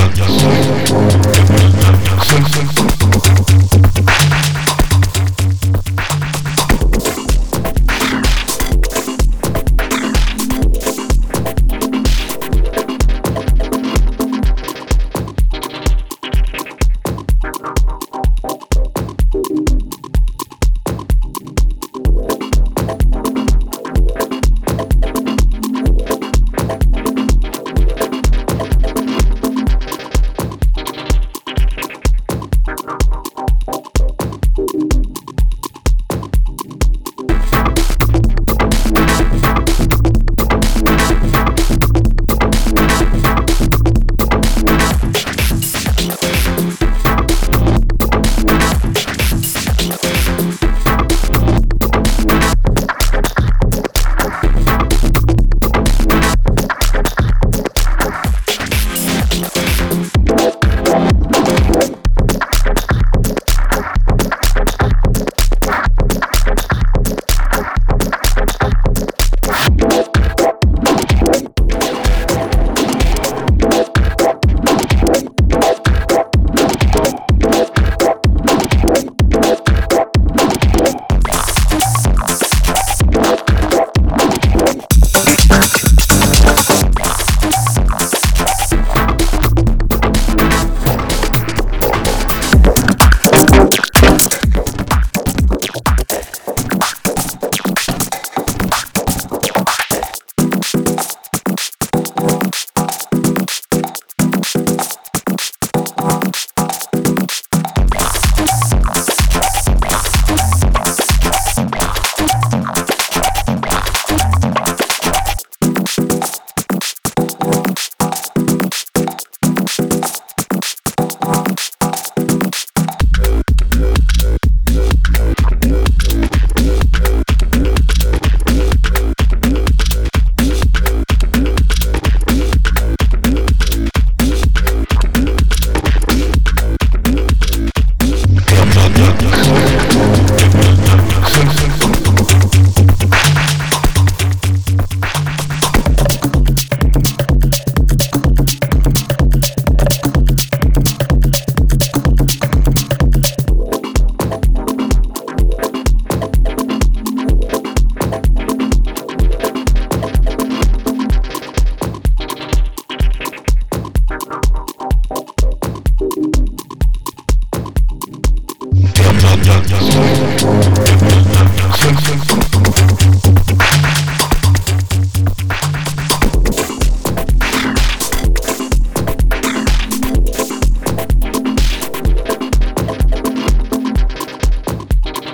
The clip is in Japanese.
jump, jump, jump. Thank you.